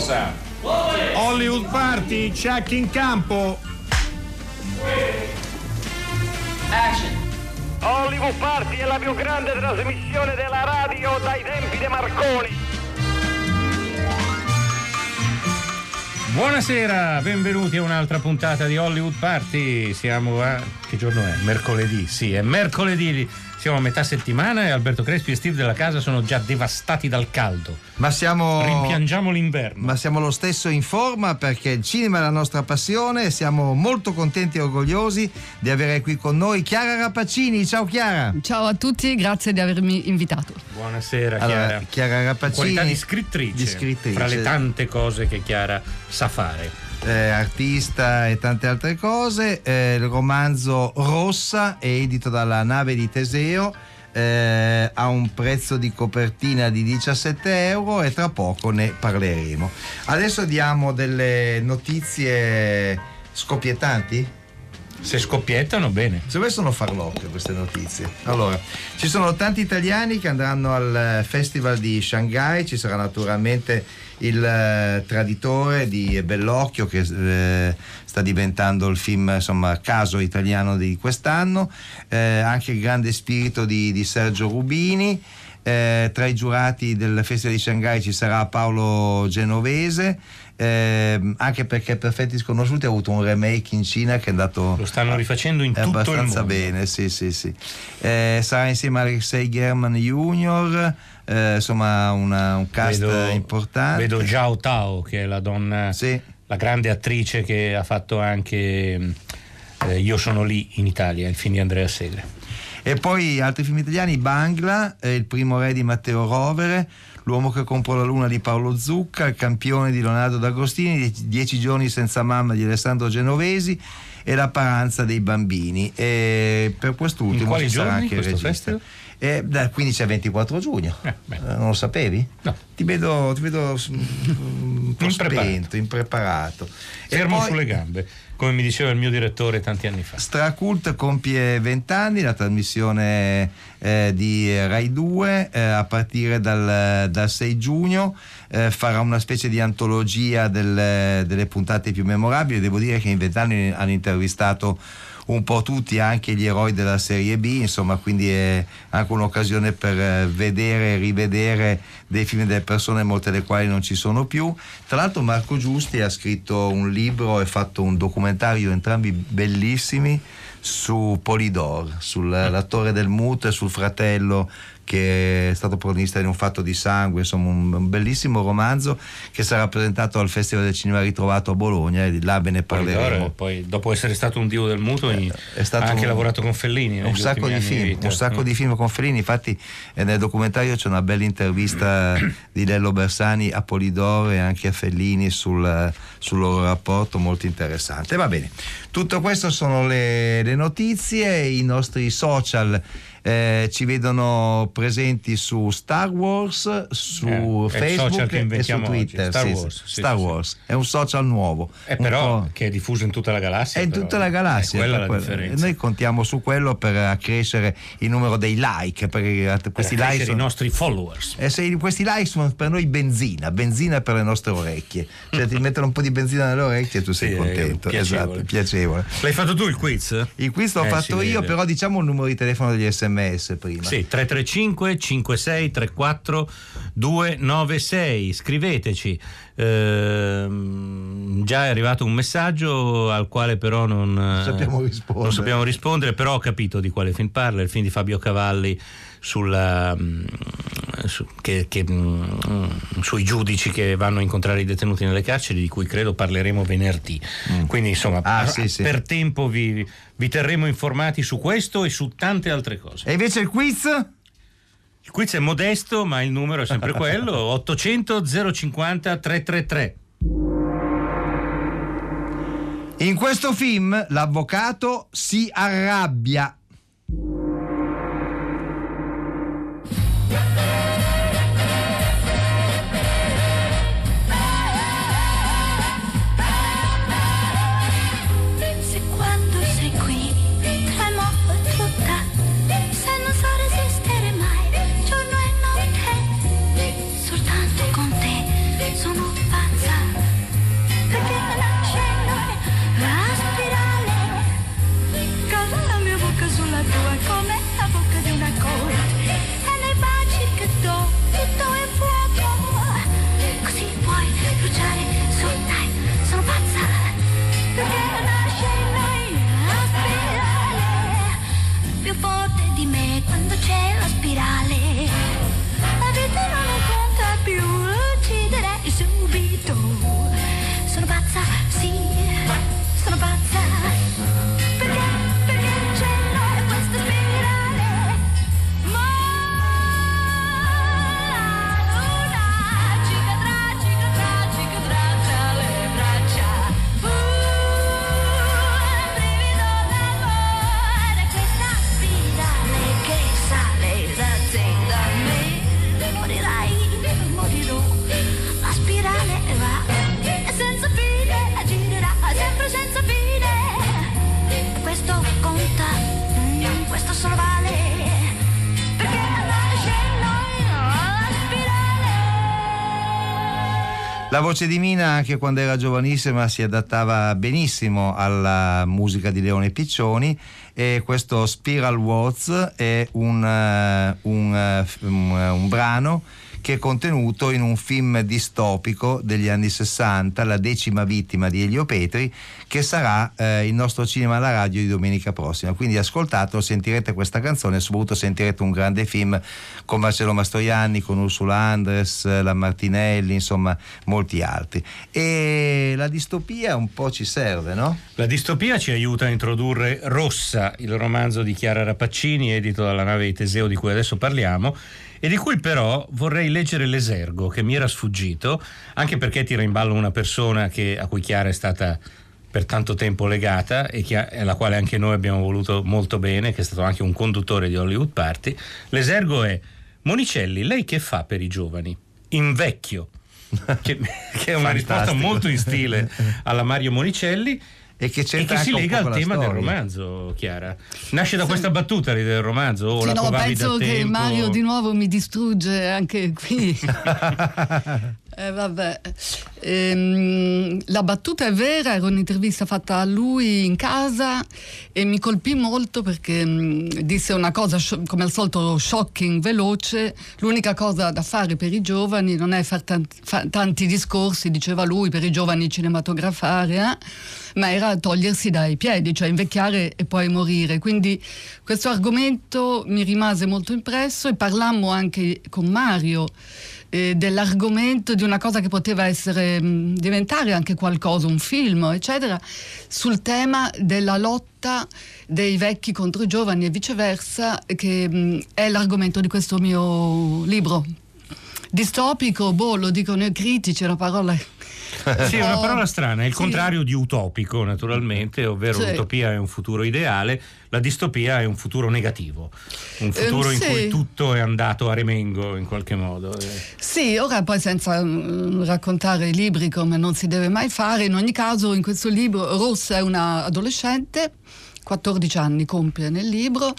Sound. Hollywood Party, check in campo. Action. Hollywood Party è la più grande trasmissione della radio dai tempi di Marconi. Buonasera, benvenuti a un'altra puntata di Hollywood Party. Siamo a. che giorno è? Mercoledì, sì, è mercoledì. Siamo a metà settimana e Alberto Crespi e Steve della casa sono già devastati dal caldo. Ma siamo. Rimpiangiamo l'inverno. Ma siamo lo stesso in forma perché il cinema è la nostra passione e siamo molto contenti e orgogliosi di avere qui con noi Chiara Rapaccini. Ciao Chiara. Ciao a tutti, grazie di avermi invitato. Buonasera Allora, Chiara. Chiara Rapaccini. Qualità di scrittrice, di scrittrice. Fra le tante cose che Chiara sa fare. Eh, artista e tante altre cose. Eh, il romanzo Rossa è edito dalla nave di Teseo. eh, ha un prezzo di copertina di 17 euro e tra poco ne parleremo. Adesso diamo delle notizie scoppiettanti. Se scoppiettano, bene. Secondo me sono farlocche queste notizie. Allora, ci sono tanti italiani che andranno al Festival di Shanghai, ci sarà naturalmente il eh, traditore di Bellocchio che eh, sta diventando il film insomma caso italiano di quest'anno, eh, anche il grande spirito di, di Sergio Rubini. Eh, tra i giurati del Festival di Shanghai ci sarà Paolo Genovese, eh, anche perché Perfetti Sconosciuti ha avuto un remake in Cina che è andato Lo stanno rifacendo in tutto il abbastanza bene, sì, sì, sì. Eh, sarà insieme a Alexei German Jr., eh, insomma una- un cast importante. Vedo Zhao Tao, che è la donna, Sì. la grande attrice che ha fatto anche eh, Io sono lì in Italia, il film di Andrea Segre. E poi altri film italiani, Bangla, eh, Il primo re di Matteo Rovere, L'uomo che comprò la luna di Paolo Zucca, Il campione di Leonardo D'Agostini, Die- Dieci giorni senza mamma di Alessandro Genovesi e La paranza dei bambini. E per quest'ultimo ci sarà anche il regista. festival? Eh, dal 15 al 24 giugno. Eh. Eh, non lo sapevi? No. Ti vedo, ti vedo mm, un po' Impreparato. spento, impreparato. Fermo poi- sulle gambe, come mi diceva il mio direttore tanti anni fa. Stracult compie 20 anni, la trasmissione eh, di Rai 2 eh, a partire dal, dal 6 giugno eh, farà una specie di antologia del- delle puntate più memorabili. Devo dire che in 20 anni hanno intervistato un po' tutti, anche gli eroi della serie B, insomma, quindi è anche un'occasione per eh, vedere e rivedere dei film delle persone, molte delle quali non ci sono più. Tra l'altro Marco Giusti ha scritto un libro e fatto un documentario, entrambi bellissimi, su Polidor, sull'attore del Mut e sul fratello che è stato protagonista di un fatto di sangue, insomma un, bellissimo romanzo che sarà presentato al Festival del Cinema Ritrovato a Bologna e di là ve ne parleremo. poi dopo essere stato un dio del muto Eh, è stato ha anche un- lavorato con Fellini un sacco di film, vita. un sacco Mm. di film con Fellini, infatti eh, nel documentario c'è una bella intervista di Lello Bersani a Polidoro e anche a Fellini sul, sul loro rapporto, molto interessante. Va bene, tutto questo sono le, le notizie, i nostri social. Eh, ci vedono presenti su Star Wars, su Eh, Facebook e su Twitter. Star sì. Wars, sì, Star sì. Wars. è un social nuovo. Eh, però che è diffuso in tutta la galassia. è in però, tutta la eh. galassia. Quella per la. Noi contiamo su quello per accrescere il numero dei like, perché Per questi accrescere like i sono, nostri followers. eh, se questi like sono per noi benzina, benzina per le nostre orecchie. Cioè ti mettono un po' di benzina nelle orecchie e tu sei contento. piacevole. Esatto, piacevole. L'hai fatto tu il quiz? Il quiz l'ho Eh, fatto io, vede. però diciamo il numero di telefono degli sms prima. Sì, 335 56 34 296. Scriveteci. Ehm, già è arrivato un messaggio al quale però non, sappiamo rispondere. non sappiamo rispondere, però ho capito di quale film parla, il film di Fabio Cavalli sulla, mm, che- che, mm, sui giudici che vanno a incontrare i detenuti nelle carceri, di cui credo parleremo venerdì. Quindi insomma, Ah, a- sì, sì. per tempo vi, vi terremo informati su questo e su tante altre cose. E invece il quiz? Il quiz è modesto, ma il numero è sempre quello: 800 050 333. In questo film l'avvocato si arrabbia. Voce di Mina, anche quando era giovanissima, si adattava benissimo alla musica di Leone Piccioni. E questo Spiral Waltz è un, eh, un, eh, un, eh, un brano che è contenuto in un film distopico degli anni 60, La decima vittima di Elio Petri, che sarà eh, il nostro cinema alla radio di domenica prossima. Quindi ascoltatelo, sentirete questa canzone soprattutto sentirete un grande film con Marcello Mastroianni, con Ursula Andres, la Martinelli, insomma molti altri. E la distopia un po' ci serve, no? La distopia ci aiuta a introdurre Rossa, il romanzo di Chiara Rapaccini, edito dalla nave di Teseo di cui adesso parliamo e di cui però vorrei leggere l'esergo che mi era sfuggito, anche perché tira in ballo una persona che, a cui Chiara è stata per tanto tempo legata e che, alla quale anche noi abbiamo voluto molto bene, che è stato anche un conduttore di Hollywood Party. L'esergo è Monicelli, lei che fa per i giovani? Invecchio. che, che è una risposta molto in stile alla Mario Monicelli e che, e che si lega al tema storia. del romanzo, Chiara. Nasce da sì. questa battuta del romanzo? O sì, la no, penso che tempo? Mario di nuovo mi distrugge anche qui. eh, vabbè. Ehm, la battuta è vera, era un'intervista fatta a lui in casa e mi colpì molto perché mh, disse una cosa come al solito shocking, veloce. L'unica cosa da fare per i giovani non è fare tanti, fa, tanti discorsi, diceva lui, per i giovani cinematografare, eh? ma era togliersi dai piedi, cioè invecchiare e poi morire. Quindi questo argomento mi rimase molto impresso e parlammo anche con Mario eh, dell'argomento di una cosa che poteva essere mh, diventare anche qualcosa, un film, eccetera, sul tema della lotta dei vecchi contro i giovani e viceversa, che mh, è l'argomento di questo mio libro. Distopico, boh, lo dicono i critici, è una parola sì, è una parola strana, è il sì. contrario di utopico naturalmente, ovvero sì. l'utopia è un futuro ideale, la distopia è un futuro negativo, un futuro eh, in sì. cui tutto è andato a remengo in qualche modo. Sì, ora poi senza mh, raccontare i libri come non si deve mai fare, in ogni caso in questo libro Rossa è una adolescente 14 anni compie nel libro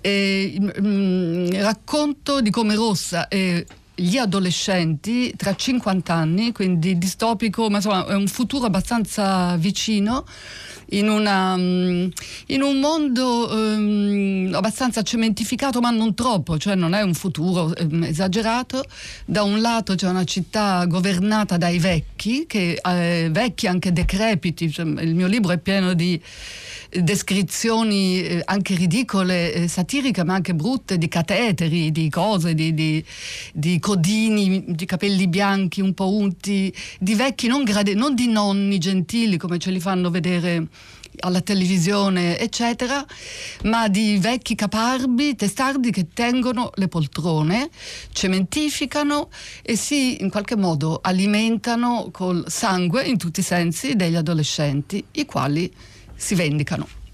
e mh, racconto di come Rossa è gli adolescenti tra 50 anni, quindi distopico, ma insomma è un futuro abbastanza vicino. In, una, mm, in, un mondo um, abbastanza cementificato ma non troppo, cioè non è un futuro um, esagerato. Da un lato c'è una città governata dai vecchi, che, eh, vecchi anche decrepiti, cioè, il mio libro è pieno di descrizioni eh, anche ridicole, eh, satiriche, ma anche brutte, di cateteri, di cose, di, di, di codini, di capelli bianchi un po' unti, di vecchi, non, grade, non di nonni gentili come ce li fanno vedere alla televisione, eccetera, ma di vecchi caparbi, testardi che tengono le poltrone, cementificano e si in qualche modo alimentano col sangue, in tutti i sensi, degli adolescenti, i quali si vendicano.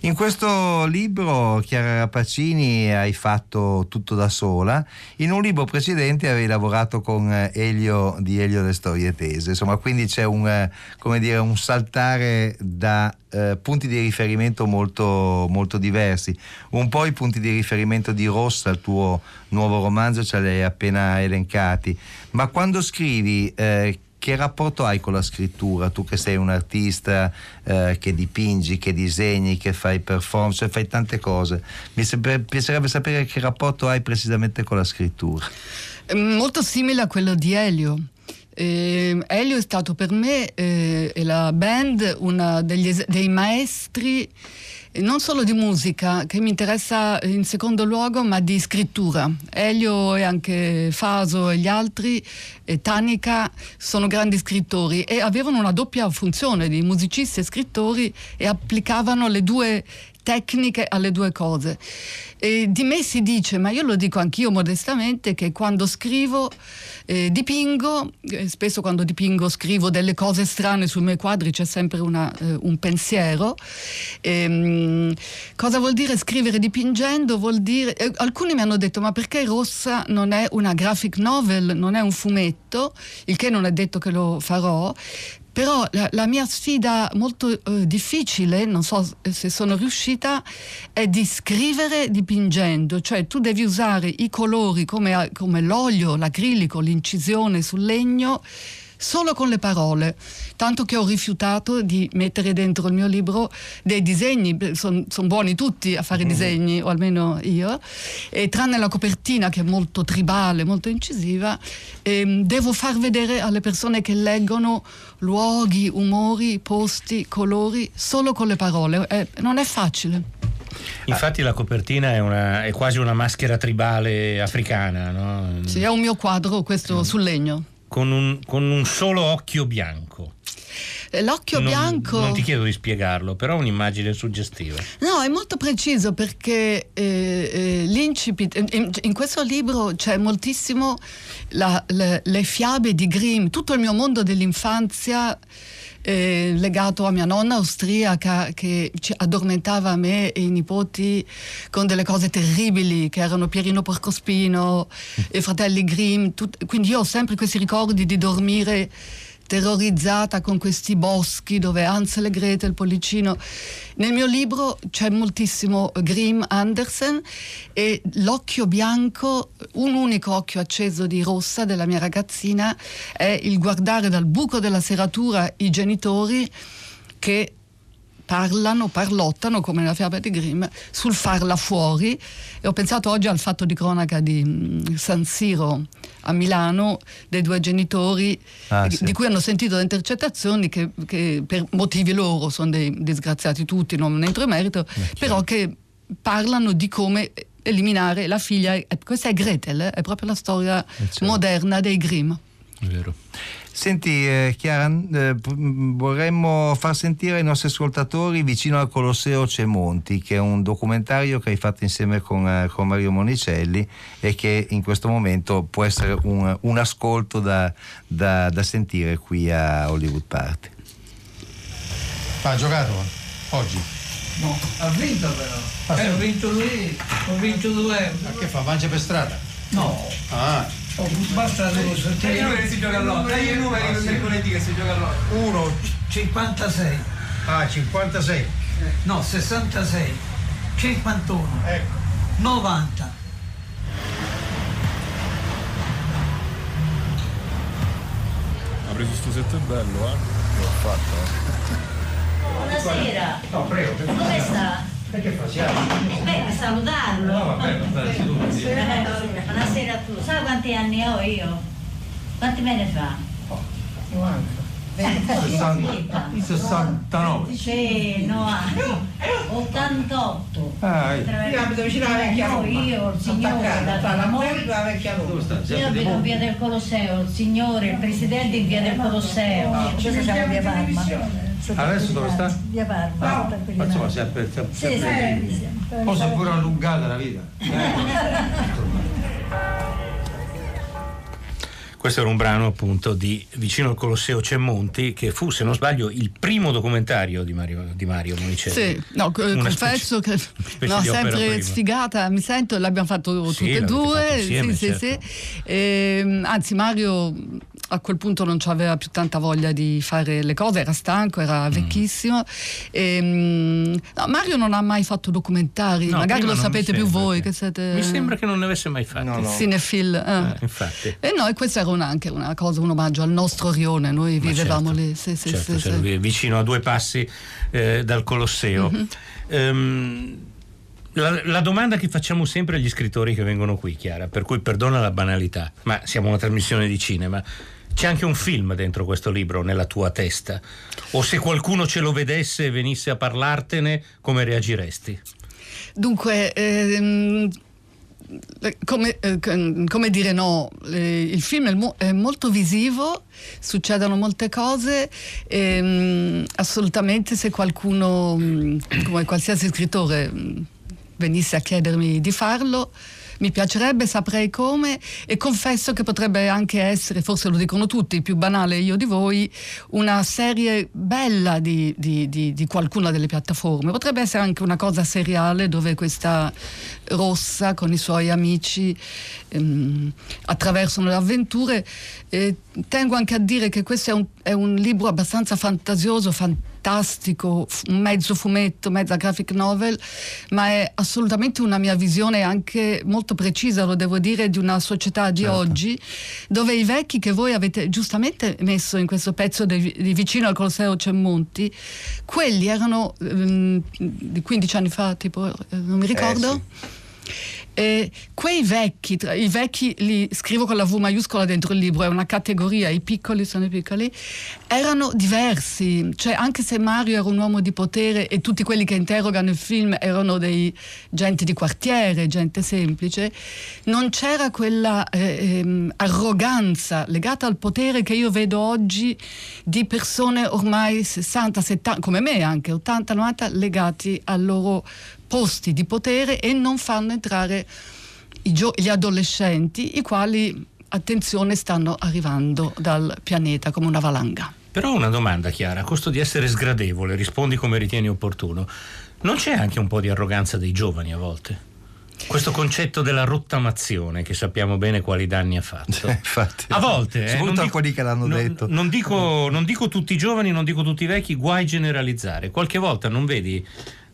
In questo libro, Chiara Rapacini, hai fatto tutto da sola. In un libro precedente avevi lavorato con eh, Elio di Elio Le Storie Tese. Insomma, quindi c'è un, eh, dire, un saltare da eh, punti di riferimento molto, molto diversi. Un po' i punti di riferimento di Rossa, il tuo nuovo romanzo, ce li hai appena elencati. Ma quando scrivi eh, che rapporto hai con la scrittura? Tu che sei un artista, eh, che dipingi, che disegni, che fai performance, cioè fai tante cose. Mi piacerebbe sapere che rapporto hai precisamente con la scrittura. Molto simile a quello di Elio. Eh, Elio è stato per me eh, e la band uno dei maestri non solo di musica, che mi interessa in secondo luogo, ma di scrittura. Elio e anche Faso e gli altri, e Tanica, sono grandi scrittori e avevano una doppia funzione di musicisti e scrittori e applicavano le due tecniche alle due cose. E di me si dice, ma io lo dico anch'io modestamente, che quando scrivo, eh, dipingo, eh, spesso quando dipingo scrivo delle cose strane sui miei quadri, c'è sempre una, eh, un pensiero. Ehm, cosa vuol dire scrivere dipingendo? Vuol dire, eh, alcuni mi hanno detto, ma perché Rossa non è una graphic novel, non è un fumetto, il che non è detto che lo farò, Però la, la mia sfida molto eh, difficile, non so se sono riuscita, è di scrivere dipingendo, cioè tu devi usare i colori come, come l'olio, l'acrilico, l'incisione sul legno solo con le parole, tanto che ho rifiutato di mettere dentro il mio libro dei disegni, sono son buoni tutti a fare disegni, o almeno io, e tranne la copertina che è molto tribale, molto incisiva, ehm, devo far vedere alle persone che leggono luoghi, umori, posti, colori, solo con le parole. Eh, non è facile. Infatti la copertina è, una, è, quasi una maschera tribale africana, no? Sì, è un mio quadro, questo sul legno con un, con un solo occhio bianco. Eh, l'occhio non, bianco. Non ti chiedo di spiegarlo, però è un'immagine suggestiva. No, è molto preciso perché eh, eh, l'incipit. In, in, questo libro c'è moltissimo la, le, le fiabe di Grimm, tutto il mio mondo dell'infanzia eh, legato a mia nonna austriaca che addormentava me e i nipoti con delle cose terribili che erano Pierino Porcospino e Fratelli Grimm. Tut- quindi io ho sempre questi ricordi di dormire terrorizzata con questi boschi dove Hansel e Gretel, il pollicino. Nel mio libro c'è moltissimo Grimm Andersen e l'occhio bianco, un unico occhio acceso di rossa della mia ragazzina è il guardare dal buco della serratura i genitori che parlano, parlottano come nella fiaba di Grimm sul farla fuori e ho pensato oggi al fatto di cronaca di mm, San Siro a Milano dei due genitori ah, di, sì. di cui hanno sentito le intercettazioni che, che, per motivi loro sono dei disgraziati tutti, non entro in merito, eh, però che parlano di come eliminare la figlia. Questa è Gretel, eh? è proprio la storia eh, certo. moderna dei Grimm. È vero. Senti eh, Chiara, eh, vorremmo far sentire ai nostri ascoltatori Vicino al Colosseo c'è Monti, che è un documentario che hai fatto insieme con, eh, con Mario Monicelli e che in questo momento può essere un, un ascolto da, da, da, sentire qui a Hollywood Party. Ha giocato oggi? No, ha vinto però. Ah, eh, ha vinto lui, ha vinto due. Ma che fa? Mangia per strada? No. Ah. Oh, basta devo sentire. Dai i numeri si gioca all'otto. Dai i numeri per mercoledì che si gioca all'otto. 1 56. Ah, 56. No, 66. 51. Ecco. 90. Ha preso sto set bello, eh? L'ho fatto, eh. Buonasera. No, prego. Dove sta? Perché passiamo? Beh, per salutarlo. No, vabbè, vabbè, seduti. Buonasera a tu. Sai quanti anni ho io? Quanti me ne fa? 90. 69 sì, no, 88 ah, io abito vicino alla vecchia Roma io, il signore tra la moglie e la vecchia Roma io abito in via del Colosseo il signore, il presidente in via del Colosseo adesso siamo a via Parma adesso dove sta? via Parma no. ma insomma si è aperta sì, sì, poi si è pure allungata la vita Questo era un brano appunto di Vicino al Colosseo c'è Monti, che fu, se non sbaglio, il primo documentario di Mario, di Mario Monicelli. Sì, no, confesso specie, che no, sempre sfigata, mi sento, l'abbiamo fatto sì, tutte e due. Insieme, sì, certo. sì, sì. E, ehm, anzi, Mario a quel punto non aveva più tanta voglia di fare le cose, era stanco, era Mm. vecchissimo. E, no, Mario non ha mai fatto documentari, No, magari lo sapete più voi che- che siete Mi sembra che non ne avesse mai fatti. No, no. cinefil. eh. Eh, infatti. E noi questa era una- anche una cosa, un omaggio al nostro rione, noi Ma vivevamo certo, lì. Sì, sì, certo, sì, c'era sì. vicino a due passi eh, dal Colosseo. Mhm. Ehm, la, la domanda che facciamo sempre agli scrittori che vengono qui, Chiara, per cui perdona la banalità, ma siamo una trasmissione di cinema. C'è anche un film dentro questo libro, nella tua testa? O se qualcuno ce lo vedesse e venisse a parlartene, come reagiresti? Dunque, ehm, eh, come, eh, come dire no, eh, il film è, mo- è molto visivo, succedono molte cose, ehm, assolutamente se qualcuno, mh, come qualsiasi scrittore, mh, venisse a chiedermi di farlo. Mi piacerebbe, saprei come e confesso che potrebbe anche essere, forse lo dicono tutti, più banale io di voi, una serie bella di, di, di, di qualcuna delle piattaforme. Potrebbe essere anche una cosa seriale dove questa rossa con i suoi amici ehm, attraversano le avventure. E tengo anche a dire che questo è un, è un libro abbastanza fantasioso, fantastico, f- un mezzo fumetto, mezza graphic novel, ma è assolutamente una mia visione anche molto precisa, lo devo dire, di una società di Certo. oggi, dove i vecchi che voi avete giustamente messo in questo pezzo di, di vicino al Colosseo Cemmonti, quelli erano ehm, di 15 anni fa, tipo, eh, non mi ricordo. E quei vecchi, i vecchi li scrivo con la V maiuscola dentro il libro, è una categoria, i piccoli sono i piccoli, erano diversi, cioè anche se Mario era un uomo di potere e tutti quelli che interrogano il film erano dei gente di quartiere, gente semplice, non c'era quella eh, ehm, arroganza legata al potere che io vedo oggi di persone ormai 60, 70, come me anche, 80, 90, legati al loro posti di potere e non fanno entrare i gio- gli adolescenti, i quali, attenzione, stanno arrivando dal pianeta come una valanga. Però una domanda, Chiara, a costo di essere sgradevole, rispondi come ritieni opportuno. Non c'è anche un po' di arroganza dei giovani a volte? Questo concetto della rottamazione, che sappiamo bene quali danni ha fatto. Infatti. A volte, eh, non dico- quelli che l'hanno non- detto. Non dico, non dico tutti i giovani, non dico tutti i vecchi, guai generalizzare. Qualche volta non vedi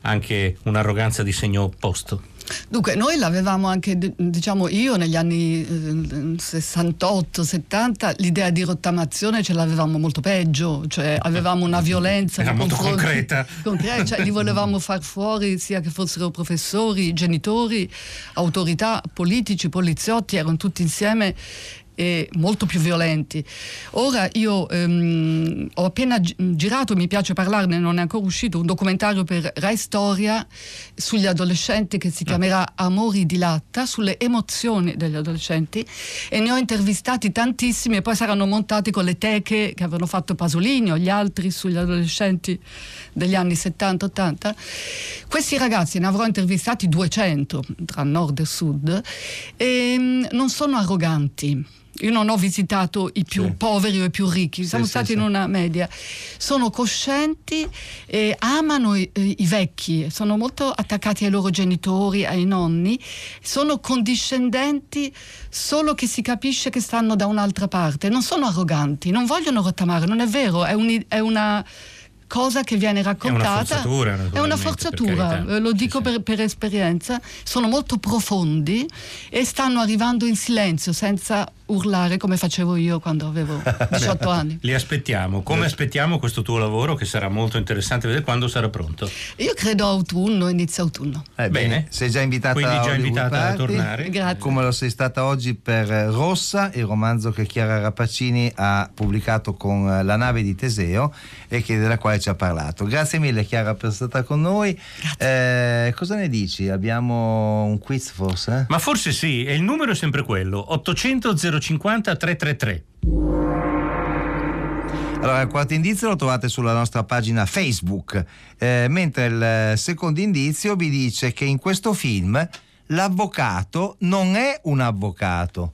anche un'arroganza di segno opposto? Dunque, noi l'avevamo anche, diciamo io negli anni eh, 68, 70, l'idea di rottamazione ce l'avevamo molto peggio, cioè avevamo una violenza. Era molto concreta. concreta, cioè li volevamo far fuori sia che fossero professori, genitori, autorità, politici, poliziotti, erano tutti insieme e molto più violenti. Ora io ehm, ho appena gi- girato, mi piace parlarne, non è ancora uscito, un documentario per Rai Storia sugli adolescenti che si chiamerà Amori di latta, sulle emozioni degli adolescenti e ne ho intervistati tantissimi e poi saranno montati con le teche che avevano fatto Pasolini o gli altri sugli adolescenti degli anni 70-80. Questi ragazzi ne avrò intervistati 200 tra nord e sud e mm, non sono arroganti. Io non ho visitato i più Sì. poveri o i più ricchi, siamo sì, stati sì. in una media. Sono coscienti, e amano i, i vecchi, sono molto attaccati ai loro genitori, ai nonni, sono condiscendenti solo che si capisce che stanno da un'altra parte, non sono arroganti, non vogliono rottamare, non è vero, è, un- è una cosa che viene raccontata. forzatura, È una naturalmente, per forzatura, carità. eh, lo dico per, per esperienza, sono molto profondi e stanno arrivando in silenzio senza urlare come facevo io quando avevo 18 anni. Li aspettiamo. Come aspettiamo questo tuo lavoro che sarà molto interessante vedere quando sarà pronto? Io credo autunno, inizio autunno. Eh, Bene. Sei già invitata Quindi a già Hollywood invitata a tornare. Grazie. Come lo sei stata oggi per Rossa, il romanzo che Chiara Rapacini ha pubblicato con La nave di Teseo e che- della quale ci ha parlato. Grazie mille Chiara per essere stata con noi. Eh, cosa ne dici? Abbiamo un quiz forse? Ma forse sì, e il numero è sempre quello: 800 050 333. Allora, il quarto indizio lo trovate sulla nostra pagina Facebook, eh, mentre il secondo indizio vi dice che in questo film l'avvocato non è un avvocato.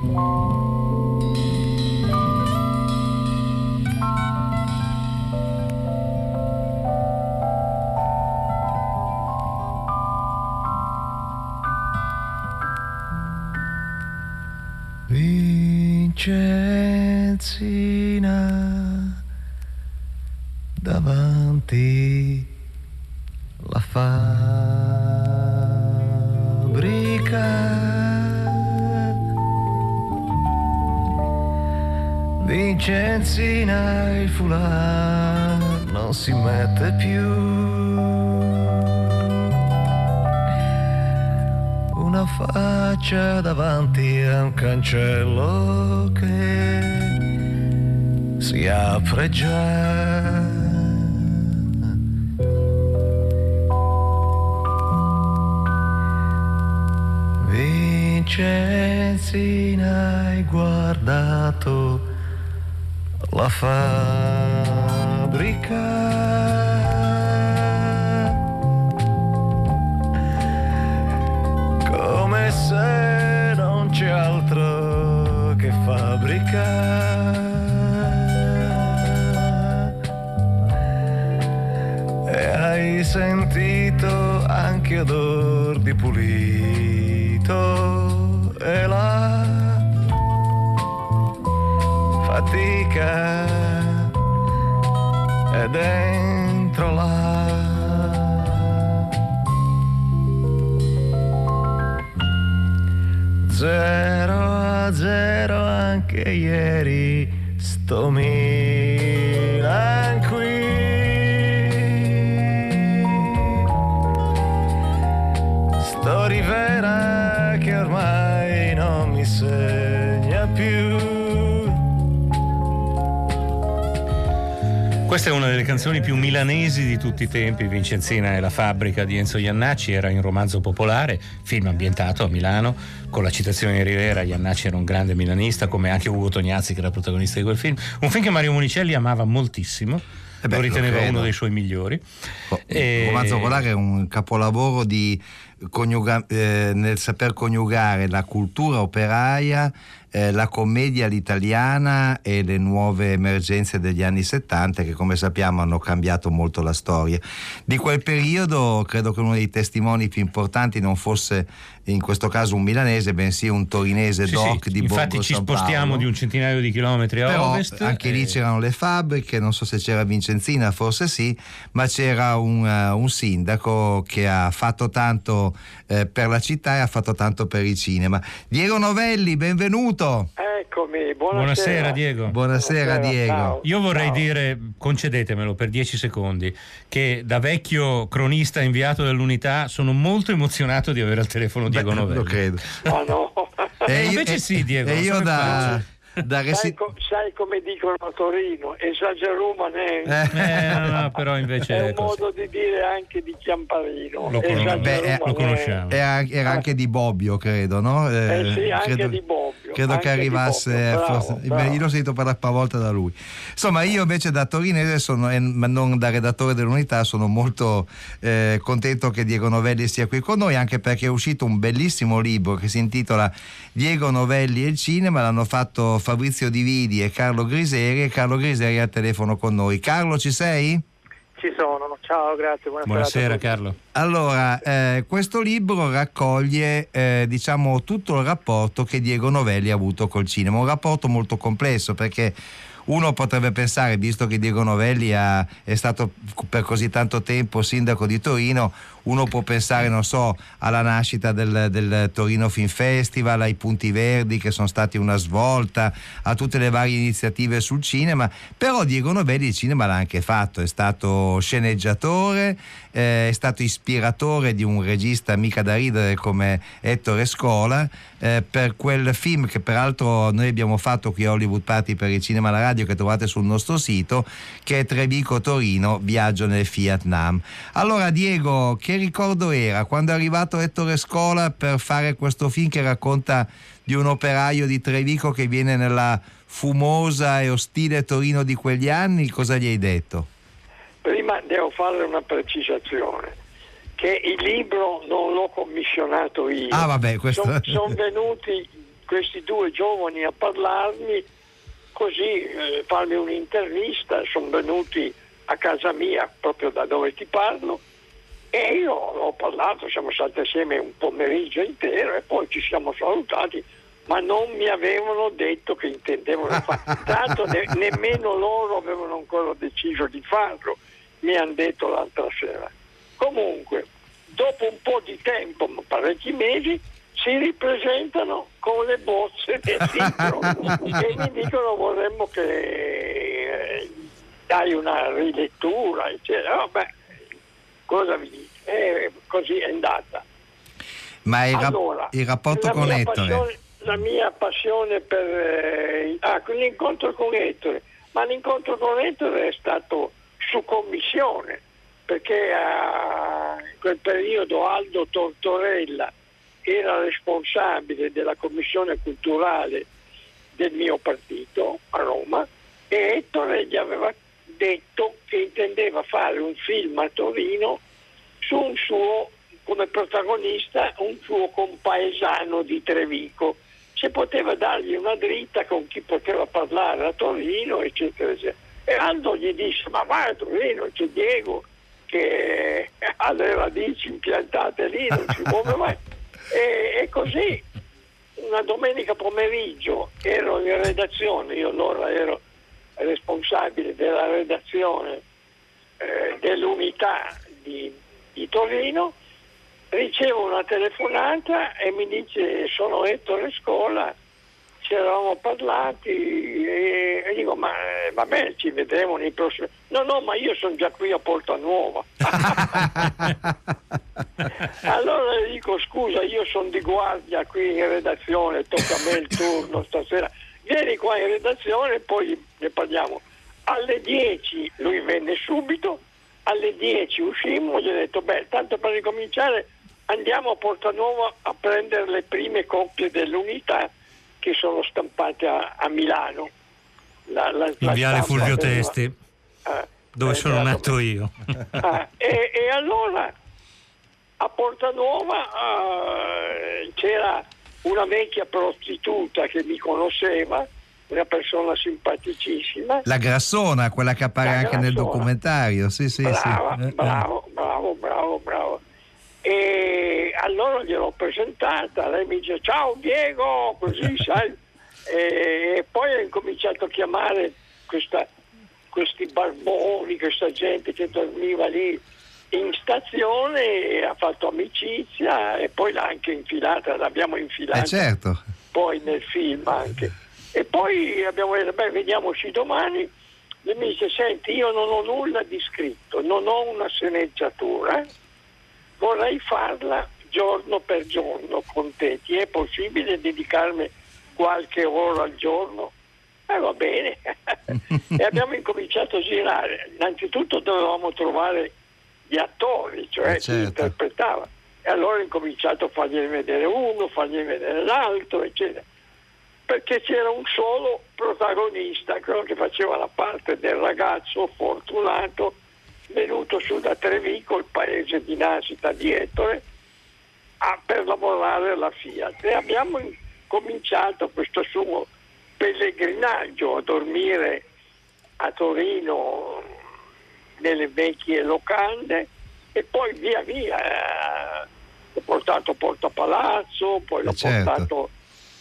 Vincenzina Il foulard non si mette più faccia davanti a un cancello che si apre già. Vincenzina hai guardato la fabbrica. Come se non c'è altro che fabbrica. E hai sentito anche odor di pulito fatica è dentro là. Zero a zero anche ieri sto Milan Questa è una delle canzoni più milanesi di tutti i tempi. Vincenzina è la fabbrica di Enzo Iannacci, era in romanzo popolare, film ambientato a Milano, con la citazione di Rivera. Iannacci era un grande milanista, come anche Ugo Tognazzi, che era protagonista di quel film. Un film che Mario Monicelli amava moltissimo. Eh beh, lo riteneva lo uno dei suoi migliori. Il E- romanzo popolare è un capolavoro di coniuga- eh, nel saper coniugare la cultura operaia, eh, la commedia all'italiana e le nuove emergenze degli anni 70 che come sappiamo hanno cambiato molto la storia. Di quel periodo credo che uno dei testimoni più importanti non fosse in questo caso un milanese, bensì un torinese Sì, doc sì, di infatti Borgo ci San spostiamo Paolo. di un centinaio di chilometri a Però ovest. anche lì eh, c'erano le fabbriche, non so se c'era Vincenzina, forse sì, ma c'era un, eh, un sindaco che ha fatto tanto eh, per la città e ha fatto tanto per il cinema. Diego Novelli, benvenuto. Eccomi, buonasera. Buonasera Diego. Buonasera, Diego. ciao. Io vorrei dire, concedetemelo per dieci secondi, che da vecchio cronista inviato dall'unità sono molto emozionato di avere al telefono Diego Beh, Novelli. Lo credo. Ah, no. E invece sì, Diego, E io che da, da sai, resi- co- sai come dicono a Torino, esageruma ne Eh. Eh, no, no, però invece è è un così. modo di dire anche di Chiamparino. Lo, con- Esageruma Beh, eh, lo conosciamo. era, era anche di Bobbio, credo, no? Eh sì, anche credo, di Bobbio, Credo anche che arrivasse, Bobbio, bravo, forse- beh, bravo. io l'ho sentito per la prima volta da lui. Insomma, io invece da torinese, sono, ma non da redattore dell'unità, sono molto eh, contento che Diego Novelli sia qui con noi, anche perché è uscito un bellissimo libro che si intitola Diego Novelli e il cinema, l'hanno fatto Fabrizio Dividi e Carlo Griseri e Carlo Griseri è al telefono con noi. Carlo, ci sei? Ci sono, ciao, grazie, buonasera. a Buonasera. Carlo. Allora, eh, questo libro raccoglie eh, diciamo tutto il rapporto che Diego Novelli ha avuto col cinema, un rapporto molto complesso perché uno potrebbe pensare, visto che Diego Novelli ha- è stato per così tanto tempo sindaco di Torino, uno può pensare, non so, alla nascita del, del Torino Film Festival, ai Punti Verdi che sono stati una svolta, a tutte le varie iniziative sul cinema, però Diego Novelli il cinema l'ha anche fatto, è stato sceneggiatore, eh, è stato ispiratore di un regista mica da ridere come Ettore Scola, eh, per quel film che peraltro noi abbiamo fatto qui a Hollywood Party per il cinema e la radio che trovate sul nostro sito, che è Trevico Torino, viaggio nel Fiat Nam. Allora Diego, che ricordo era quando è arrivato Ettore Scola per fare questo film che racconta di un operaio di Trevico che viene nella fumosa e ostile Torino di quegli anni? Cosa gli hai detto? Prima devo fare una precisazione, che il libro non l'ho commissionato io. Ah, vabbè, questo- Sono venuti questi due giovani a parlarmi, così eh, farmi un'intervista, sono venuti a casa mia, proprio da dove ti parlo, e io ho parlato, siamo stati assieme un pomeriggio intero e poi ci siamo salutati, ma non mi avevano detto che intendevano fare. Tanto ne- nemmeno loro avevano ancora deciso di farlo, mi hanno detto l'altra sera. Comunque, dopo un po' di tempo, parecchi mesi, si ripresentano con le bozze del libro e mi dicono vorremmo che eh, dai una rilettura, eccetera. Vabbè, cosa vi dico? E così è andata. Ma il, rap- Allora, il rapporto con Ettore? passione- la mia passione per eh, ah, l'incontro con Ettore, ma l'incontro con Ettore è stato su commissione, perché ah, in quel periodo Aldo Tortorella era responsabile della commissione culturale del mio partito a Roma e Ettore gli aveva detto che intendeva fare un film a Torino su un suo, come protagonista, un suo compaesano di Trevico. Se poteva dargli una dritta con chi poteva parlare a Torino, eccetera, eccetera. E Aldo gli disse, ma vai a Torino, c'è Diego che ha le radici impiantate lì, non si muove mai. E, e così una domenica pomeriggio ero in redazione, io allora ero responsabile della redazione eh, dell'unità di, di Torino, ricevo una telefonata e mi dice sono Ettore Scola, ci eravamo parlati e, e dico ma eh, va bene ci vedremo nei prossimi... No, no, ma io sono già qui a Porta Nuova. allora dico scusa, io sono di guardia qui in redazione, tocca a me il turno stasera. Vieni qua in redazione e poi ne parliamo. Alle 10 lui venne subito, alle 10 uscimmo, gli ho detto beh, tanto per ricominciare andiamo a Porta Nuova a prendere le prime copie dell'unità che sono stampate a, a Milano. La, la- la In viale Fulvio Testi, Ah, dove eh, sono nato io. Ah, e, e allora a Porta Nuova eh, c'era una vecchia prostituta che mi conosceva, una persona simpaticissima. La grassona, quella che appare La anche nel documentario, sì, sì, brava, sì. Eh, eh. bravo, bravo, bravo, bravo. E allora gliel'ho presentata, lei mi dice ciao Diego, così sai. E, e poi ho incominciato a chiamare questa- questi barboni, questa gente che dormiva lì in stazione, ha fatto amicizia e poi l'ha anche infilata, l'abbiamo infilata Eh, certo. poi nel film anche. E poi abbiamo detto, beh, vediamoci domani. Lui mi dice, senti, io non ho nulla di scritto, non ho una sceneggiatura, vorrei farla giorno per giorno con te. Ti è possibile dedicarmi qualche ora al giorno? Eh, va bene. e abbiamo incominciato a girare. Innanzitutto dovevamo trovare gli attori, cioè Eh, chi certo. interpretava. E allora ho incominciato a fargliene vedere uno, fargliene vedere l'altro, eccetera. Perché c'era un solo protagonista, quello che faceva la parte del ragazzo fortunato venuto su da Trevico, il paese di nascita di Ettore, a- per lavorare alla Fiat. E abbiamo in- cominciato questo suo pellegrinaggio a dormire a Torino nelle vecchie locande e poi via via eh, l'ho portato a Porta Palazzo, poi l'ho Eh, certo. portato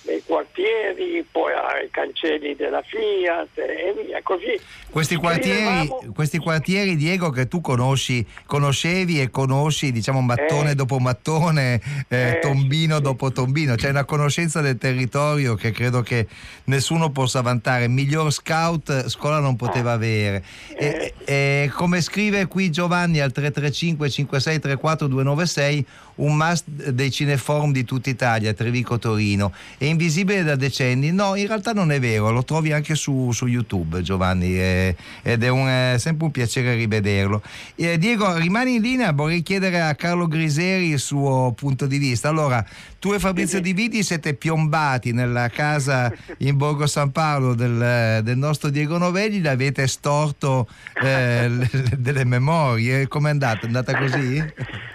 nei quartieri, poi ai cancelli della Fiat e via così. Questi quartieri, questi quartieri, Diego, che tu conosci, conoscevi e conosci, diciamo, mattone Eh. dopo mattone, eh, Eh, tombino sì, dopo tombino. C'è una conoscenza del territorio che credo che nessuno possa vantare. Miglior scout scuola non poteva avere. E, e come scrive qui Giovanni al 335 5634 296, un must dei cineforum di tutta Italia, Trevico Torino. È invisibile da decenni? No, in realtà non è vero, lo trovi anche su, su YouTube, Giovanni, eh, ed è un, eh, sempre un piacere rivederlo. Eh, Diego, rimani in linea, vorrei chiedere a Carlo Griseri il suo punto di vista. Allora, tu e Fabrizio Di Viti siete piombati nella casa in Borgo San Paolo del, del nostro Diego Novelli, le avete estorto eh, le- delle memorie. Com'è andata? È andata così?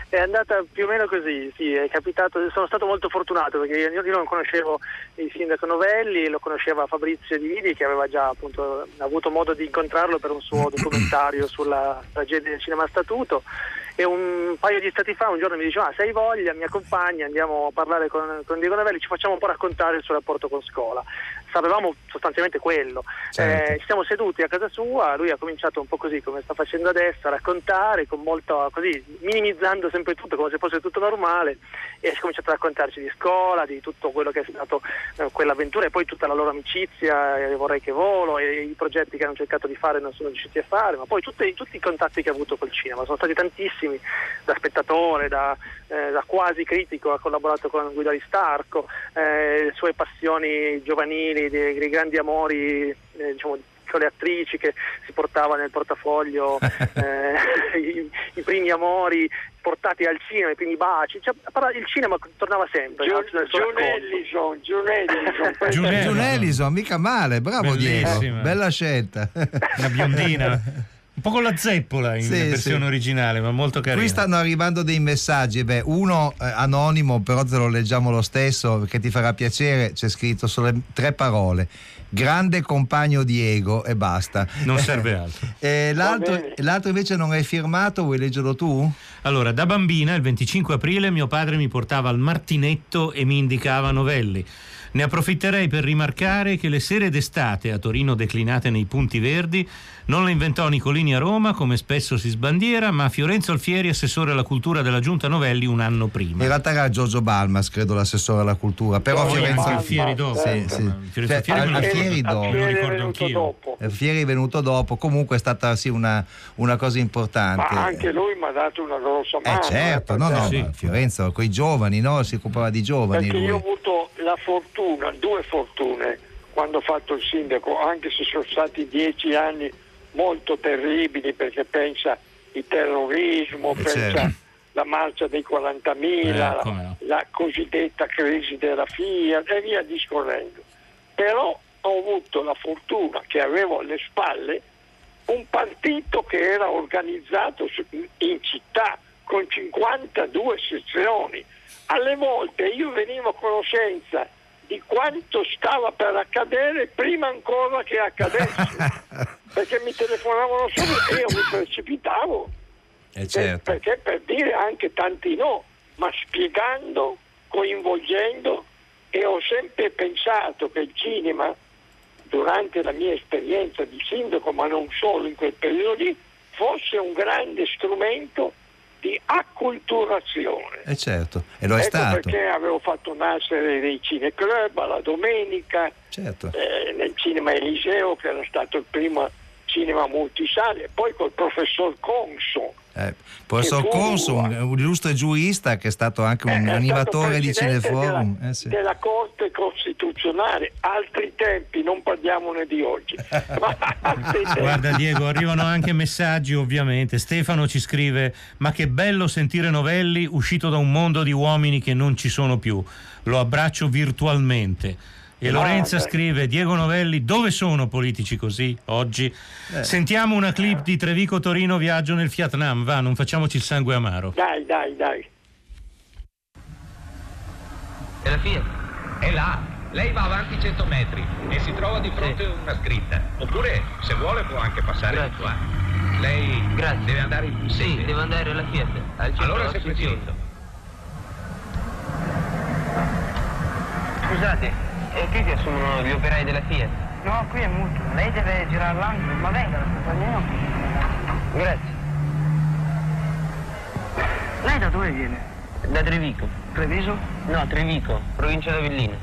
È andata più o meno così, sì, è capitato, sono stato molto fortunato perché io, io non conoscevo il sindaco Novelli, lo conosceva Fabrizio Dividi che aveva già appunto avuto modo di incontrarlo per un suo documentario sulla tragedia del cinema statuto e un paio di stati fa un giorno mi diceva ah, se hai voglia mi accompagni, andiamo a parlare con, con Diego Novelli, ci facciamo un po' raccontare il suo rapporto con scuola. Sapevamo sostanzialmente quello. Certo. Eh, ci siamo seduti a casa sua, lui ha cominciato un po' così come sta facendo adesso a raccontare con molto così minimizzando sempre tutto come se fosse tutto normale e ha cominciato a raccontarci di scuola, di tutto quello che è stato eh, quell'avventura e poi tutta la loro amicizia, eh, vorrei che volo e i progetti che hanno cercato di fare non sono riusciti a fare, ma poi tutti, tutti i contatti che ha avuto col cinema, sono stati tantissimi da spettatore, da da quasi critico ha collaborato con Guido Aristarco, eh, le sue passioni giovanili, dei, dei grandi amori eh, diciamo, con le attrici che si portava nel portafoglio, eh, i, i primi amori portati al cinema, i primi baci, cioè, il cinema tornava sempre. Giù- no, racconto. Ellison, John Ellison, Giun- Giun Ellison, mica male, bravo Bellissima. Diego, bella scelta. Una biondina. Un po' con la zeppola in Sì, versione sì. originale, ma molto carina. Qui stanno arrivando dei messaggi, beh, uno eh, anonimo, però te lo leggiamo lo stesso perché ti farà piacere, c'è scritto solo tre parole. Grande compagno Diego e basta. Non serve altro. Eh, l'altro, l'altro invece non è firmato, vuoi leggerlo tu? Allora, da bambina, il 25 aprile, mio padre mi portava al Martinetto e mi indicava Novelli. Ne approfitterei per rimarcare che le sere d'estate a Torino declinate nei punti verdi non le inventò Nicolini a Roma, come spesso si sbandiera, ma Fiorenzo Alfieri, assessore alla cultura della Giunta Novelli, un anno prima. In realtà era Giorgio Balmas, credo l'assessore alla cultura, però Poi Fiorenzo Alfieri dopo. Sì, sì. Fiorenzo Cioè, Alfieri Alfieri dopo. me lo Alfieri è ricordo venuto anch'io. dopo. Alfieri è venuto dopo, comunque è stata sì una, una cosa Ma importante. anche lui mi ha dato una grossa Eh mano. certo, eh, no, no, perché- ma Fiorenzo, con i giovani, no? Si occupava di giovani Perché lui. io ho avuto la fortuna, due fortune, quando ho fatto il sindaco, anche se sono stati dieci anni molto terribili, perché pensa il terrorismo, Eh, pensa certo. la marcia dei 40.000, Eh, la, no. la cosiddetta crisi della Fiat e via discorrendo. Però ho avuto la fortuna che avevo alle spalle un partito che era organizzato in città con 52 sezioni. Alle volte io venivo a conoscenza di quanto stava per accadere prima ancora che accadesse, perché mi telefonavano subito e io mi precipitavo Eh, per- certo. perché per dire anche tanti no, ma spiegando, coinvolgendo e ho sempre pensato che il cinema, durante la mia esperienza di sindaco, ma non solo in quel periodo lì, fosse un grande strumento di acculturazione. Eh certo, e lo è ecco stato. perché avevo fatto nascere dei cineclub alla domenica, Certo. eh, nel cinema Eliseo che era stato il primo cinema multisale, poi col professor Conso. Eh, professor Conso, un, un illustre giurista che è stato anche un Eh, animatore di Cineforum. Della, Eh, sì. della Corte Costituzionale, altri tempi, non parliamone di oggi. Guarda Diego, arrivano anche messaggi ovviamente. Stefano ci scrive: Ma che bello sentire Novelli uscito da un mondo di uomini che non ci sono più. Lo abbraccio virtualmente. E Ah, Lorenza beh. scrive: Diego Novelli, dove sono politici così oggi? Eh. Sentiamo una clip di Trevico Torino Viaggio nel Fiat Nam. Va, non facciamoci il sangue amaro. Dai, dai, dai. E la Fiat? È là. Lei va avanti 100 metri e si trova di fronte a una scritta. Oppure, se vuole, può anche passare di qua. Lei deve andare in Sì, devo andare alla Fiat. allora sei preciso. Scusate, e qui che sono gli operai della Fiat? No, qui è muto. Lei deve girare l'angolo. Ma venga, compagnia. Grazie. Lei da dove viene? Da Trevico. Treviso? No, Trevico, provincia d'Avellino.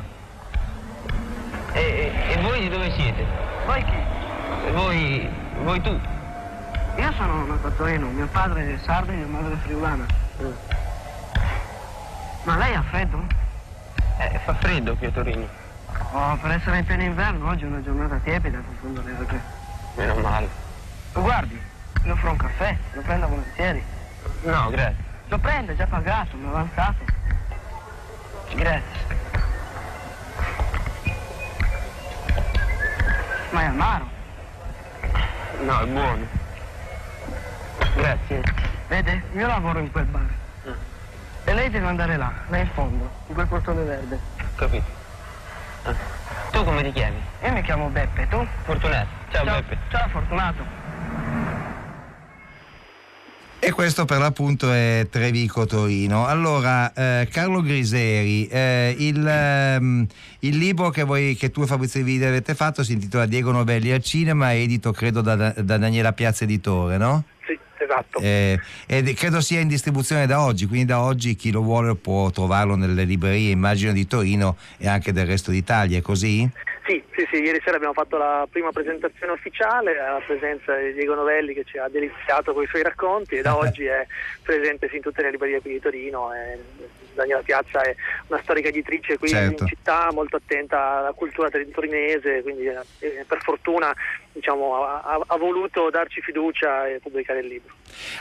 E, e- e voi di dove siete? Voi chi? E voi, voi tu? Io sono nato a Torino. Mio padre è sardo e mia madre è friulana. Ma lei ha freddo? Eh, fa freddo qui a Torino. Oh, per essere in pieno inverno, oggi è una giornata tiepida, confondo le perché. Meno male. Lo guardi, le offro un caffè, lo prendo volentieri. No, grazie. Lo prende, già pagato, mi ha avanzato. Grazie. Ma è amaro. No, è buono. Grazie. Vede, io lavoro in quel bar. E lei deve andare là, là in fondo, in quel portone verde. Capito. Ah. Tu come ti chiami? Io mi chiamo Beppe, tu? Fortunato. Ciao, Beppe. Ciao, Fortunato. E questo per l'appunto è Trevico Torino. Allora, eh, Carlo Griseri, eh, il, ehm, il libro che, voi, che tu e Fabrizio Vide avete fatto si intitola Diego Novelli al cinema, edito credo da, da Daniela Piazza Editore, no? Esatto. Eh, ed credo sia in distribuzione da oggi, quindi da oggi chi lo vuole può trovarlo nelle librerie, immagino di Torino e anche del resto d'Italia, è così? Sì, Sì, sì, ieri sera abbiamo fatto la prima presentazione ufficiale alla presenza di Diego Novelli che ci ha deliziato con i suoi racconti e da oggi è presente in tutte le librerie qui di Torino. Daniela Piazza è una storica editrice qui Certo. in città, molto attenta alla cultura torinese, quindi eh, per fortuna diciamo, ha, ha- voluto darci fiducia e pubblicare il libro.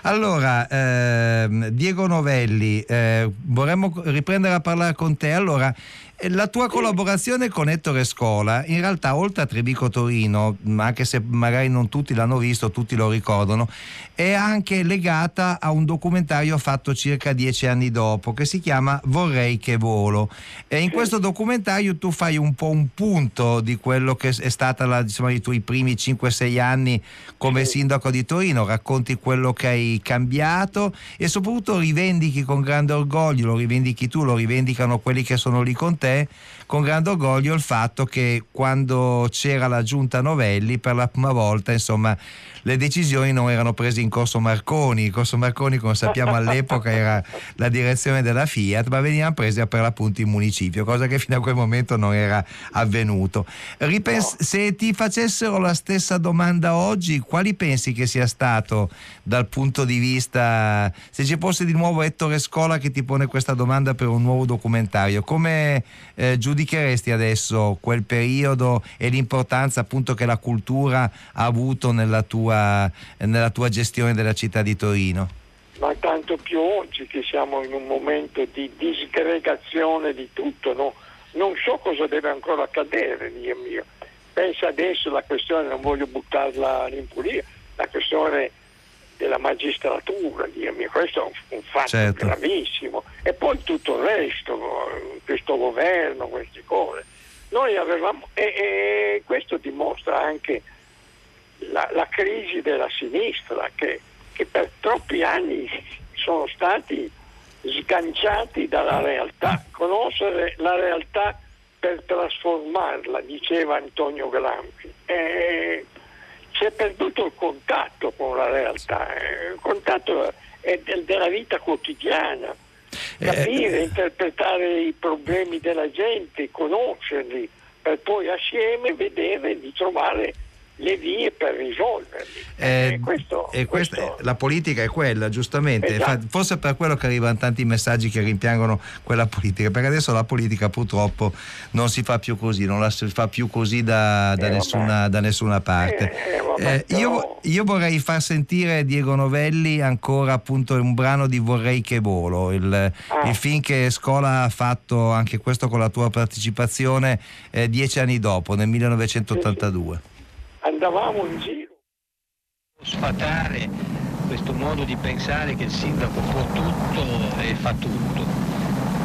Allora, ehm, Diego Novelli, eh, vorremmo riprendere a parlare con te. Allora, eh, la tua collaborazione con Ettore Scola, in realtà oltre a Trevico Torino, anche se magari non tutti l'hanno visto, tutti lo ricordano, è anche legata a un documentario fatto circa dieci anni dopo che si chiama Vorrei che volo. E in questo documentario tu fai un po' un punto di quello che è stata la, diciamo, i tuoi primi 5-6 anni come sindaco di Torino, racconti quello che hai cambiato e soprattutto rivendichi con grande orgoglio, lo rivendichi tu, lo rivendicano quelli che sono lì con te, con grande orgoglio il fatto che quando c'era la giunta Novelli per la prima volta, insomma, le decisioni non erano prese in Corso Marconi, il Corso Marconi come sappiamo all'epoca era la direzione della Fiat, ma venivano prese per l'appunto in municipio, cosa che fino a quel momento non era avvenuto. Ripens- Se ti facessero la stessa domanda oggi, quali pensi che sia stato dal punto di vista, se ci fosse di nuovo Ettore Scola che ti pone questa domanda per un nuovo documentario, come eh, giudicheresti adesso quel periodo e l'importanza appunto che la cultura ha avuto nella tua, nella tua gestione della città di Torino? ma tanto più oggi che siamo in un momento di disgregazione di tutto, no? non so cosa deve ancora accadere, Dio mio. Pensa adesso alla questione, non voglio buttarla in pulia, la questione della magistratura, Dio mio, questo è un, un fatto Certo. gravissimo. E poi tutto il resto? Questo governo, queste cose. Noi avevamo, e, e questo dimostra anche la, la crisi della sinistra che, che per troppi anni sono stati sganciati dalla realtà. Conoscere la realtà per trasformarla, diceva Antonio Gramsci. E si è perduto il contatto con la realtà, eh, il contatto è del- della vita quotidiana. Capire, interpretare i problemi della gente, conoscerli, per poi assieme vedere di trovare le vie per risolverli. Eh, questo- e questa- la politica è quella, giustamente. Esatto. Forse per quello che arrivano tanti messaggi che rimpiangono quella politica, perché adesso la politica purtroppo non si fa più così, non la si fa più così da, da Eh, nessuna, da nessuna parte. Eh, vabbè, Eh, io, io vorrei far sentire Diego Novelli ancora appunto un brano di Vorrei che volo, il, Ah. il film che Scola ha fatto anche questo con la tua partecipazione eh, dieci anni dopo, nel 1982. Andavamo in giro. sfatare questo modo di pensare che il sindaco può tutto e fa tutto.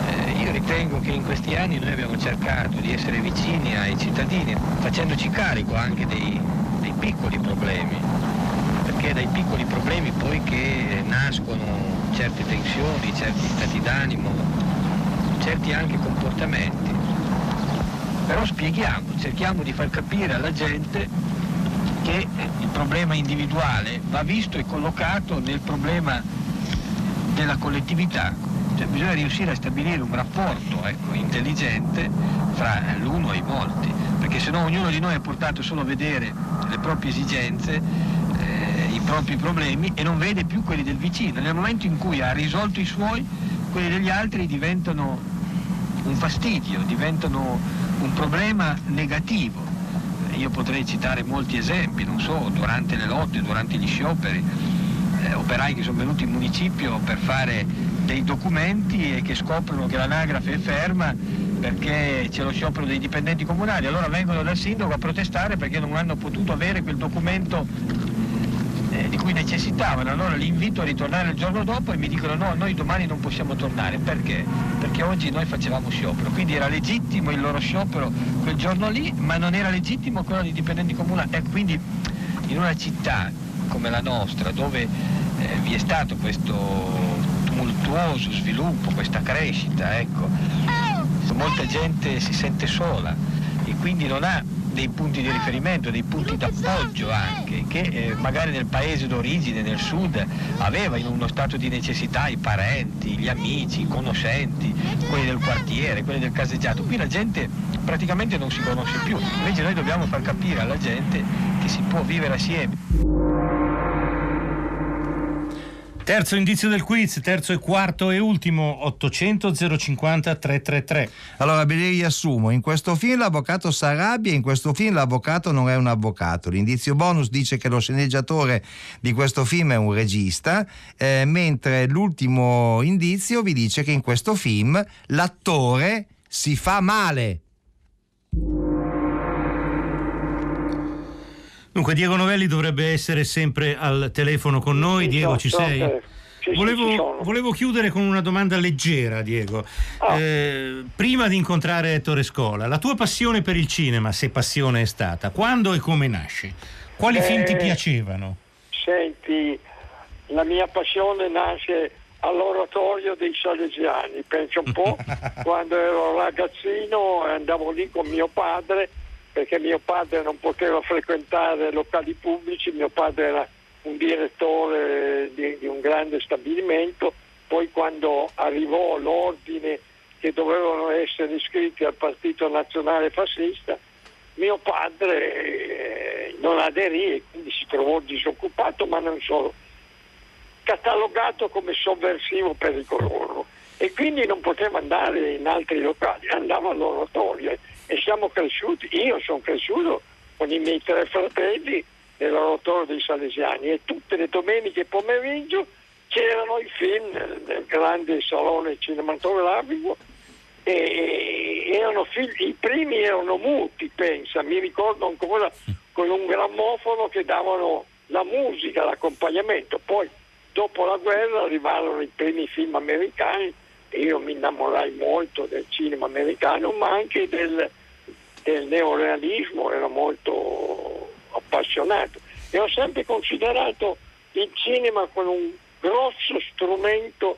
Eh, io ritengo che in questi anni noi abbiamo cercato di essere vicini ai cittadini, facendoci carico anche dei, dei piccoli problemi, perché è dai piccoli problemi poi che nascono certe tensioni, certi stati d'animo, certi anche comportamenti. Però spieghiamo, cerchiamo di far capire alla gente che il problema individuale va visto e collocato nel problema della collettività. Cioè bisogna riuscire a stabilire un rapporto ecco, intelligente fra l'uno e i molti, perché se no ognuno di noi è portato solo a vedere le proprie esigenze, eh, i propri problemi e non vede più quelli del vicino. Nel momento in cui ha risolto i suoi, quelli degli altri diventano un fastidio, diventano un problema negativo. Io potrei citare molti esempi, non so, durante le lotte, durante gli scioperi, eh, operai che sono venuti in municipio per fare dei documenti e che scoprono che l'anagrafe è ferma perché c'è lo sciopero dei dipendenti comunali, allora vengono dal sindaco a protestare perché non hanno potuto avere quel documento eh, di cui necessitavano. Allora li invito a ritornare il giorno dopo e mi dicono no, noi domani non possiamo tornare. Perché? Perché oggi noi facevamo sciopero. Quindi era legittimo il loro sciopero quel giorno lì, ma non era legittimo quello dei dipendenti comunali. E quindi in una città come la nostra, dove eh, vi è stato questo tumultuoso sviluppo, questa crescita, ecco, molta gente si sente sola e quindi non ha dei punti di riferimento, dei punti d'appoggio anche, che eh, magari nel paese d'origine, nel sud, aveva in uno stato di necessità i parenti, gli amici, i conoscenti, quelli del quartiere, quelli del caseggiato. Qui la gente praticamente non si conosce più. Invece noi dobbiamo far capire alla gente che si può vivere assieme. Terzo indizio del quiz, terzo e quarto e ultimo, 800 050 333. Allora, ve li riassumo. In questo film l'avvocato s'arrabbia, in questo film l'avvocato non è un avvocato. L'indizio bonus dice che lo sceneggiatore di questo film è un regista, eh, mentre l'ultimo indizio vi dice che in questo film l'attore si fa male. Dunque, Diego Novelli dovrebbe essere sempre al telefono con noi. Diego, ci sei? sì, sì, ci Volevo, volevo chiudere con una domanda leggera, Diego. Ah. Eh, prima di incontrare Ettore Scola, la tua passione per il cinema, se passione è stata, quando e come nasce? Quali film ti Eh, piacevano? Senti, la mia passione nasce all'oratorio dei Salesiani, penso un po' quando ero ragazzino e andavo lì con mio padre perché mio padre non poteva frequentare locali pubblici, mio padre era un direttore di, di un grande stabilimento, poi quando arrivò l'ordine che dovevano essere iscritti al Partito Nazionale Fascista, mio padre eh, non aderì e quindi si trovò disoccupato, ma non solo, catalogato come sovversivo pericoloso e quindi non poteva andare in altri locali, andava all'oratorio e- siamo cresciuti, io sono cresciuto con i miei tre fratelli nell'oratorio dei Salesiani e tutte le domeniche pomeriggio c'erano i film nel, grande salone cinematografico e erano film, i primi erano muti, pensa, mi ricordo ancora con un grammofono che davano la musica, l'accompagnamento, poi dopo la guerra arrivarono i primi film americani io mi innamorai molto del cinema americano, ma anche del, del neorealismo, ero molto appassionato e ho sempre considerato il cinema come un grosso strumento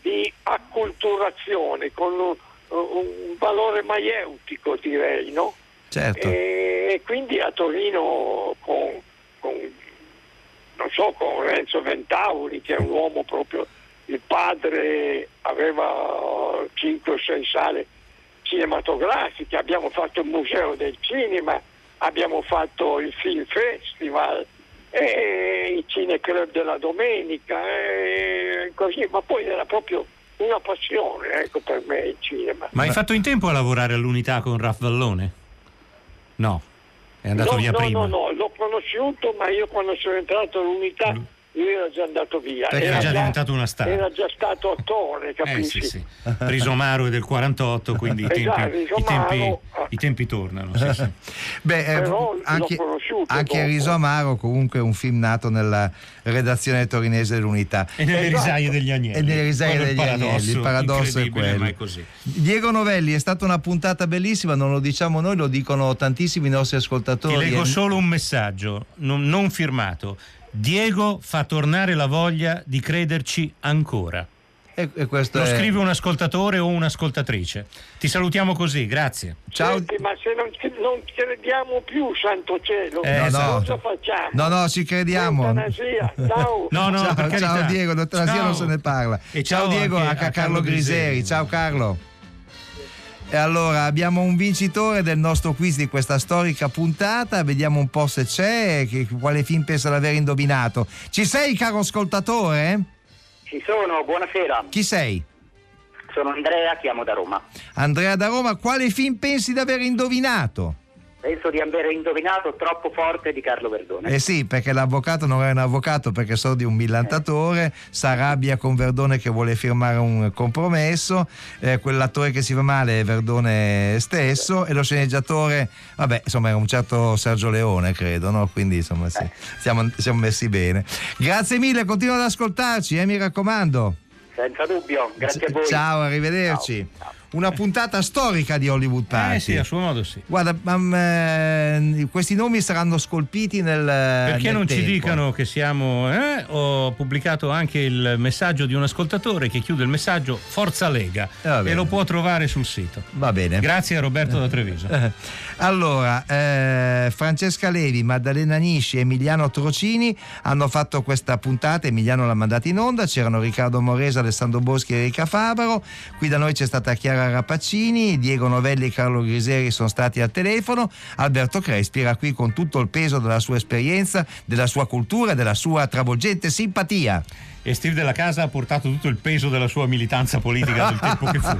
di acculturazione, con un, un valore maieutico direi, no? Certo. E, e quindi a Torino con, con, non so, con Renzo Ventauri, che è un uomo proprio, il padre aveva 5 o 6 sale cinematografiche, abbiamo fatto il museo del cinema, abbiamo fatto il film festival, e i cineclub della domenica, così, ma poi era proprio una passione ecco, per me il cinema. Ma hai fatto in tempo a lavorare all'unità con Raff Vallone? No, è andato no, via no, prima. No, no, l'ho conosciuto, ma io quando sono entrato all'unità lui era già andato via. Perché era già diventato una star. Era già stato attore, Eh capisci? sì, sì. Risomaro è del 48, quindi i tempi, Esatto, i tempi, Risomaro. i tempi tornano. sì, sì. Beh, eh, anche, conosciuto anche dopo. Riso Amaro comunque è un film nato nella redazione torinese dell'Unità. E nelle risaie degli agnelli. E nelle risaie degli paradosso agnelli. Il paradosso è quello. ma è così. Diego Novelli è stata una puntata bellissima, non lo diciamo noi, lo dicono tantissimi nostri Ti ascoltatori. leggo E- solo un messaggio, non, non firmato. Diego fa tornare la voglia di crederci ancora. E, e questo Lo è- scrive un ascoltatore o un'ascoltatrice. Ti salutiamo così, grazie. Senti, ma se non, non crediamo più, santo cielo, Eh, no, no. cosa facciamo? No, no, ci crediamo. Ciao. No, no, ciao, ciao Diego, l'eutanasia Ciao. non se ne parla. E ciao, ciao Diego, anche anche a a Carlo Carlo Griseri. Griseri. Ciao Carlo. E allora abbiamo un vincitore del nostro quiz di questa storica puntata, vediamo un po' se c'è, che- quale film pensa di aver indovinato. Ci sei caro ascoltatore? Ci sono, buonasera. Chi sei? Sono Andrea, chiamo da Roma. Andrea da Roma, quale film pensi di aver indovinato? Penso di aver indovinato troppo forte di Carlo Verdone. Eh sì, perché l'avvocato non è un avvocato perché so di un millantatore, s'arrabbia con Verdone che vuole firmare un compromesso, eh, quell'attore che si fa male è Verdone stesso e lo sceneggiatore, vabbè, insomma è un certo Sergio Leone credo, no? Quindi insomma sì, siamo, siamo messi bene. Grazie mille, continua ad ascoltarci, eh, mi raccomando. Senza dubbio, grazie a voi. Ciao, arrivederci. Una puntata storica di Hollywood Party. Eh sì, a suo modo sì. Guarda, mam, eh, questi nomi saranno scolpiti nel Perché nel non ci tempo. dicano che siamo... eh? Ho pubblicato anche il messaggio di un ascoltatore che chiude il messaggio Forza Lega bene. e lo può trovare sul sito. Va bene. Grazie a Roberto da Treviso. Allora, eh, Francesca Levi, Maddalena Nisci e Emiliano Trocini hanno fatto questa puntata, Emiliano l'ha mandata in onda, c'erano Riccardo Morese, Alessandro Boschi e Erika Favaro, qui da noi c'è stata Chiara Barbara Rapacini, Diego Novelli e Carlo Griseri sono stati al telefono, Alberto Crespi era qui con tutto il peso della sua esperienza, della sua cultura e della sua travolgente simpatia. E Steve della Casa ha portato tutto il peso della sua militanza politica del tempo che fu.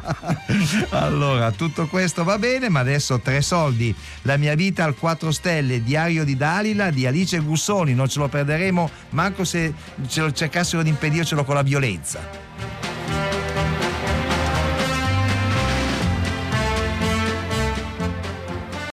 allora, tutto questo va bene, ma adesso tre soldi. La mia vita al 4 stelle, diario di Dalila di Alice Gussoni, non ce lo perderemo manco se ce lo cercassero di impedircelo con la violenza.